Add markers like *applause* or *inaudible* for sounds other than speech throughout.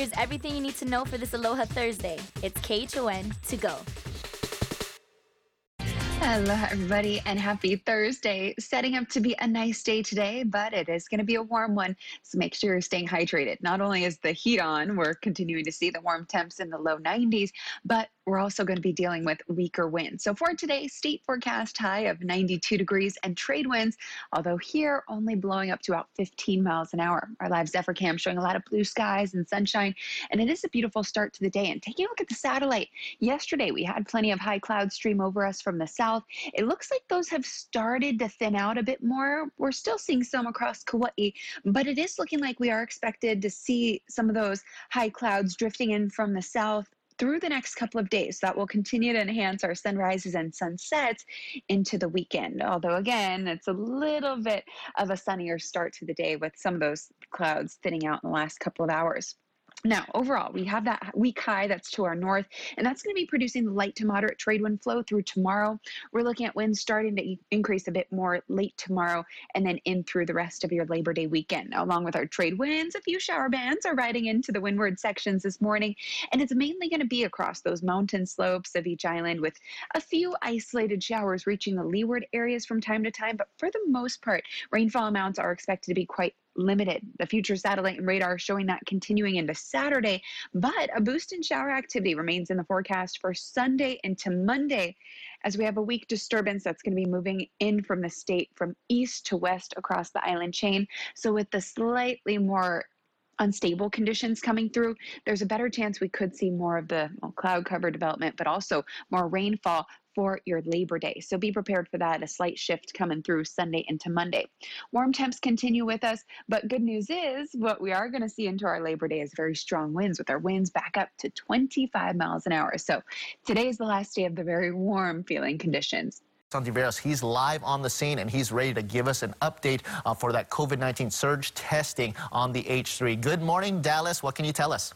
Here's everything you need to know for this Aloha Thursday. It's KHON to go. Hello, everybody, and happy Thursday. Setting up to be a nice day today, but it is going to be a warm one. So make sure you're staying hydrated. Not only is the heat on, we're continuing to see the warm temps in the low 90s, but we're also going to be dealing with weaker winds. So for today, state forecast high of 92 degrees and trade winds, although here only blowing up to about 15 miles an hour. Our live Zephyr cam showing a lot of blue skies and sunshine, and it is a beautiful start to the day. And taking a look at the satellite, yesterday we had plenty of high cloud stream over us from the south. It looks like those have started to thin out a bit more. We're still seeing some across Kauai, but it is looking like we are expected to see some of those high clouds drifting in from the south through the next couple of days. That will continue to enhance our sunrises and sunsets into the weekend. Although, again, it's a little bit of a sunnier start to the day with some of those clouds thinning out in the last couple of hours. Now, overall, we have that weak high that's to our north, and that's going to be producing the light to moderate trade wind flow through tomorrow. We're looking at winds starting to increase a bit more late tomorrow and then in through the rest of your Labor Day weekend. Along with our trade winds, a few shower bands are riding into the windward sections this morning, and it's mainly going to be across those mountain slopes of each island with a few isolated showers reaching the leeward areas from time to time. But for the most part, rainfall amounts are expected to be quite limited. The future satellite and radar showing that continuing into Saturday, but a boost in shower activity remains in the forecast for Sunday into Monday as we have a weak disturbance that's going to be moving in from the state from east to west across the island chain. So, with the slightly more unstable conditions coming through, there's a better chance we could see more of the well, cloud cover development, but also more rainfall for your Labor Day. So be prepared for that. A slight shift coming through Sunday into Monday. Warm temps continue with us, but good news is what we are going to see into our Labor Day is very strong winds, with our winds back up to 25 miles an hour. So today is the last day of the very warm feeling conditions. Santiveros, he's live on the scene and he's ready to give us an update uh, for that COVID-19 surge testing on the H3. Good morning, Dallas. What can you tell us?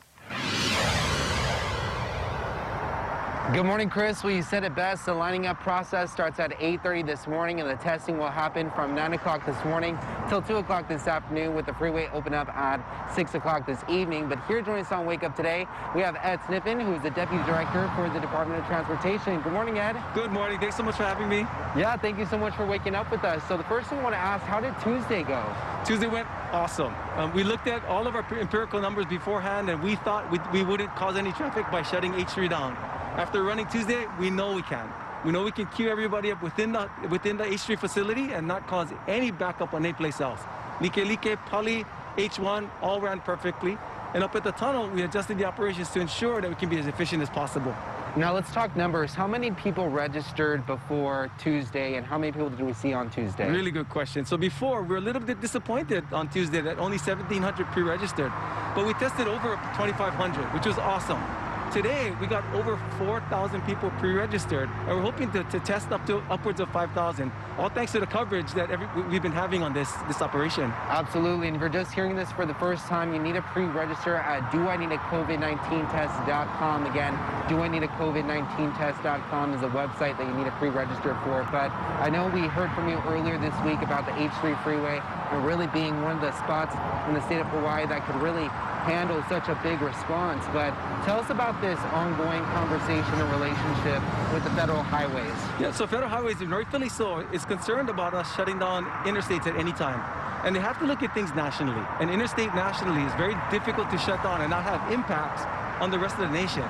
Good morning, Chris. Well, you said it best. The lining up process starts at 8.30 this morning, and the testing will happen from 9 o'clock this morning till 2 o'clock this afternoon, with the freeway open up at 6 o'clock this evening. But here joining us on Wake Up Today, we have Ed Sniffen, who's the Deputy Director for the Department of Transportation. Good morning, Ed. Good morning. Thanks so much for having me. Yeah, thank you so much for waking up with us. So the first thing I want to ask, how did Tuesday go? Tuesday went awesome. Um, we looked at all of our empirical numbers beforehand, and we thought we, we wouldn't cause any traffic by shutting H3 down. After running Tuesday, we know we can. We know we can queue everybody up within the within the H3 facility and not cause any backup on any place else. Like Like, Pali, H1 all ran perfectly. And up at the tunnel, we adjusted the operations to ensure that we can be as efficient as possible. Now let's talk numbers. How many people registered before Tuesday and how many people did we see on Tuesday? Really good question. So before, we were a little bit disappointed on Tuesday that only 1,700 pre-registered. But we tested over 2,500, which was awesome. Today, we got over 4,000 people pre-registered, and we're hoping to, to test up to upwards of 5,000, all thanks to the coverage that every, we've been having on this, this operation. Absolutely, and if you're just hearing this for the first time, you need to pre-register at doineedacovid19test.com. Again, doineedacovid19test.com is a website that you need to pre-register for. But I know we heard from you earlier this week about the H3 freeway and really being one of the spots in the state of Hawaii that could really handle such a big response. But tell us about this ongoing conversation and relationship with the federal highways. Yeah, so federal highways, rightfully so, is concerned about us shutting down interstates at any time. And they have to look at things nationally. And interstate nationally is very difficult to shut down and not have impacts on the rest of the nation.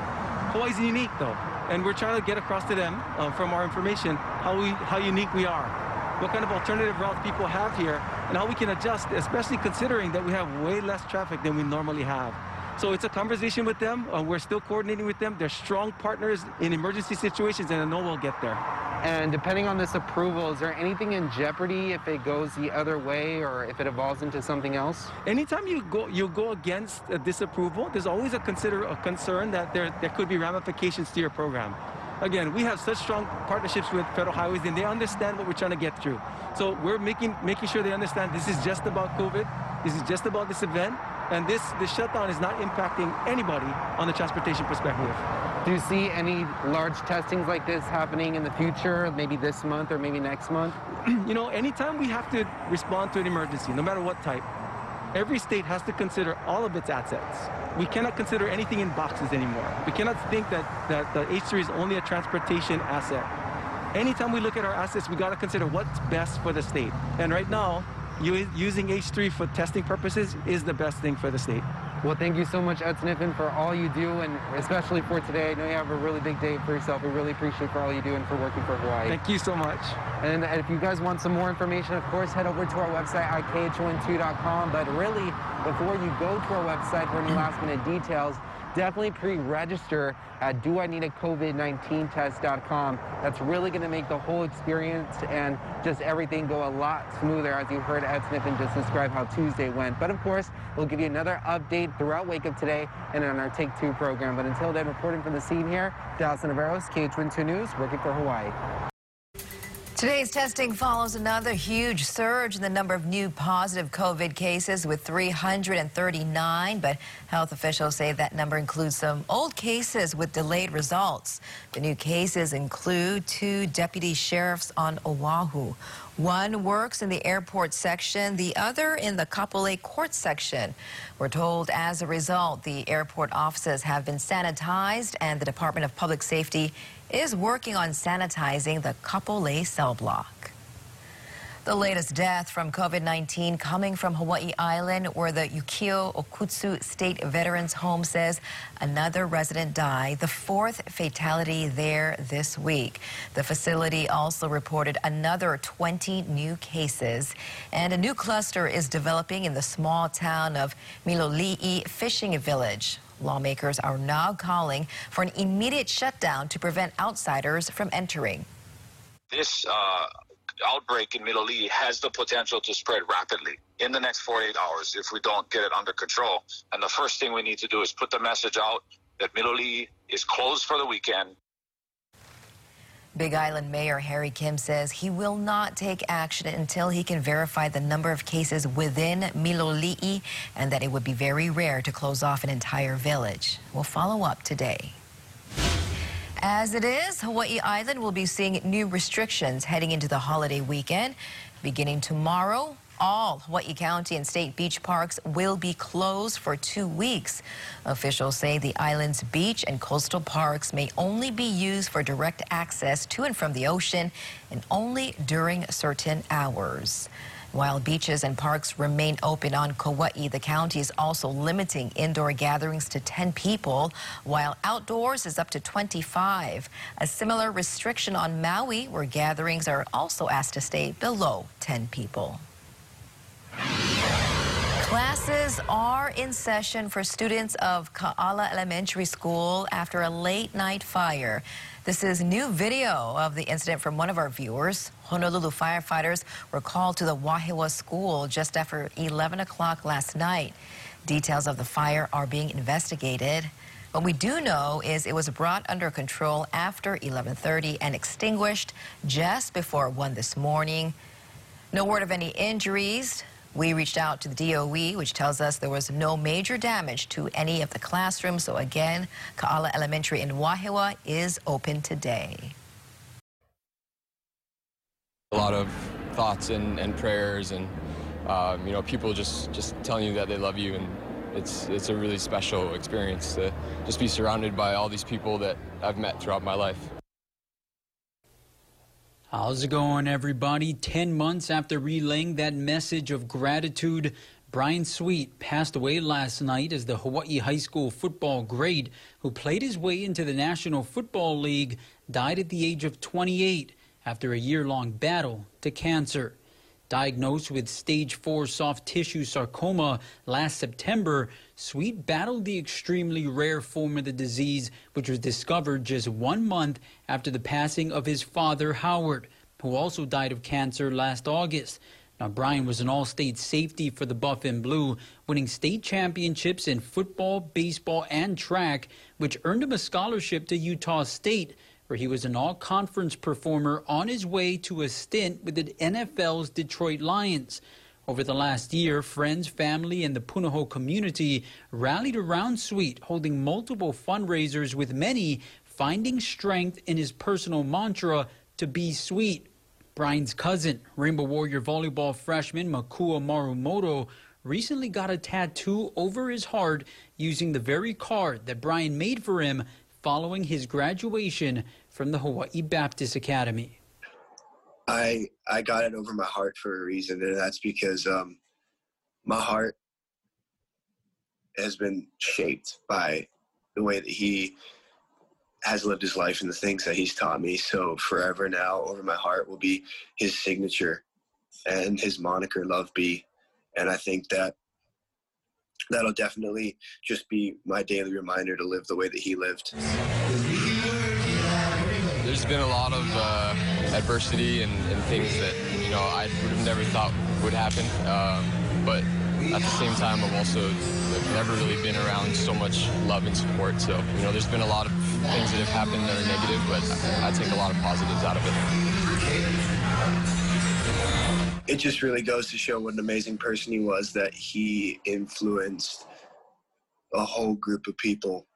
Hawaii's unique though. And we're trying to get across to them uh, from our information how, we, how unique we are what kind of alternative routes people have here, and how we can adjust, especially considering that we have way less traffic than we normally have. So it's a conversation with them. Uh, we're still coordinating with them. They're strong partners in emergency situations, and I know we'll get there. And depending on this approval, is there anything in jeopardy if it goes the other way or if it evolves into something else? Anytime you go you go against a disapproval, there's always a consider a concern that there there could be ramifications to your program again, we have such strong partnerships with federal highways and they understand what we're trying to get through. So we're making, making sure they understand this is just about COVID, this is just about this event, and this, this shutdown is not impacting anybody on the transportation perspective. Do you see any large testings like this happening in the future, maybe this month or maybe next month? *clears throat* you know, anytime we have to respond to an emergency, no matter what type, every state has to consider all of its assets. We cannot consider anything in boxes anymore. We cannot think that, that the H3 is only a transportation asset. Anytime we look at our assets, we got to consider what's best for the state. And right now, using H3 for testing purposes is the best thing for the state. Well, thank you so much, Ed Sniffen, for all you do, and especially for today. I know you have a really big day for yourself. We really appreciate for all you do and for working for Hawaii. Thank you so much. And if you guys want some more information, of course, head over to our website at khon2.com. But really, before you go to our website for any last-minute details, definitely pre-register at doineedacovid19test.com. That's really going to make the whole experience and just everything go a lot smoother as you heard Ed Sniffen just describe how Tuesday went. But of course, we'll give you another update throughout Wake Up Today and on our Take Two program. But until then, reporting from the scene here, Dallas Navarros, KHON2 News, working for Hawaii. Today's testing follows another huge surge in the number of new positive COVID cases with 339, but health officials say that number includes some old cases with delayed results. The new cases include two deputy sheriffs on Oahu. One works in the airport section, the other in the Kapolei court section. We're told as a result, the airport offices have been sanitized and the Department of Public Safety is working on sanitizing the Kapolei cell block. The latest death from COVID-19 coming from Hawaii Island, where the Yukio Okutsu State Veterans Home says another resident died, the fourth fatality there this week. The facility also reported another 20 new cases, and a new cluster is developing in the small town of Miloli'i Fishing Village. Lawmakers are now calling for an immediate shutdown to prevent outsiders from entering. This uh, outbreak in Miloli'i has the potential to spread rapidly in the next 48 hours if we don't get it under control. And the first thing we need to do is put the message out that Miloli'i is closed for the weekend. Big Island Mayor Harry Kim says he will not take action until he can verify the number of cases within Miloli'i and that it would be very rare to close off an entire village. We'll follow up today. As it is, Hawaii Island will be seeing new restrictions heading into the holiday weekend. Beginning tomorrow, all Hawaii County and state beach parks will be closed for two weeks. Officials say the island's beach and coastal parks may only be used for direct access to and from the ocean and only during certain hours. While beaches and parks remain open on Kauai, the county is also limiting indoor gatherings to 10 people, while outdoors is up to 25. A similar restriction on Maui, where gatherings are also asked to stay below 10 people. Classes are in session for students of Ka'ala Elementary School after a late night fire. This is new video of the incident from one of our viewers. Honolulu firefighters were called to the Wahiawa school just after 11 o'clock last night. Details of the fire are being investigated. What we do know is it was brought under control after 11:30 and extinguished just before 1 this morning. No word of any injuries. We reached out to the DOE, which tells us there was no major damage to any of the classrooms. So again, Ka'ala Elementary in Wahiawa is open today. A lot of thoughts and, and prayers and, um, you know, people just, just telling you that they love you. And it's, it's a really special experience to just be surrounded by all these people that I've met throughout my life. How's it going, everybody? 10 months after relaying that message of gratitude, Brian Sweet passed away last night as the Hawaii High School football great who played his way into the National Football League died at the age of 28 after a year long battle to cancer. Diagnosed with stage 4 soft tissue sarcoma last September, Sweet battled the extremely rare form of the disease, which was discovered just one month after the passing of his father, Howard, who also died of cancer last August. Now, Brian was an all state safety for the Buff and Blue, winning state championships in football, baseball, and track, which earned him a scholarship to Utah State where he was an all conference performer on his way to a stint with the NFL's Detroit Lions. Over the last year, friends, family, and the Punahou community rallied around Sweet, holding multiple fundraisers, with many finding strength in his personal mantra to be sweet. Brian's cousin, Rainbow Warrior volleyball freshman Makua Marumoto, recently got a tattoo over his heart using the very card that Brian made for him following his graduation from the Hawaii Baptist Academy. I I got it over my heart for a reason, and that's because um, my heart has been shaped by the way that he has lived his life and the things that he's taught me. So forever now, over my heart will be his signature and his moniker, Love B. And I think that that'll definitely just be my daily reminder to live the way that he lived. There's been a lot of uh, adversity and, and, things that you know I would have never thought would happen. Um, but at the same time, I've also never really been around so much love and support. So you know, there's been a lot of things that have happened that are negative, but I, I take a lot of positives out of it. It just really goes to show what an amazing person he was that he influenced a whole group of people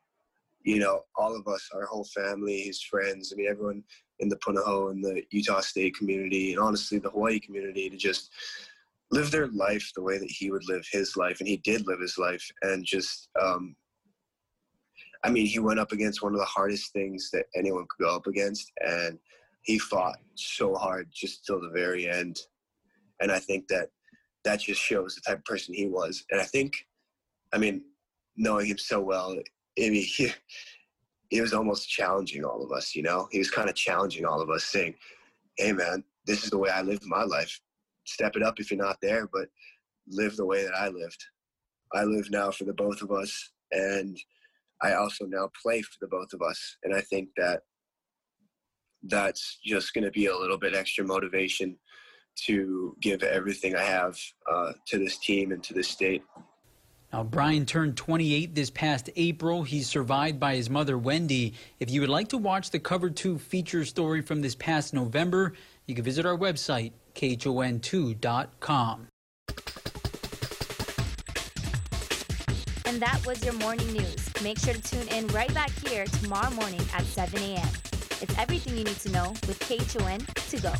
you know, all of us, our whole family, his friends, I mean, everyone in the Punahou and the Utah State community, and honestly, the Hawaii community, to just live their life the way that he would live his life. And he did live his life. And just, um, I mean, he went up against one of the hardest things that anyone could go up against. And he fought so hard just till the very end. And I think that that just shows the type of person he was. And I think, I mean, knowing him so well, I mean, *laughs* he, he was almost challenging all of us, you know? He was kind of challenging all of us, saying, hey, man, this is the way I live my life. Step it up if you're not there, but live the way that I lived. I live now for the both of us, and I also now play for the both of us. And I think that that's just going to be a little bit extra motivation to give everything I have uh, to this team and to this state. Now, Brian turned 28 this past April. He's survived by his mother, Wendy. If you would like to watch the Cover 2 feature story from this past November, you can visit our website, khon2.com. And that was your morning news. Make sure to tune in right back here tomorrow morning at 7 a.m. It's everything you need to know with KHON to go.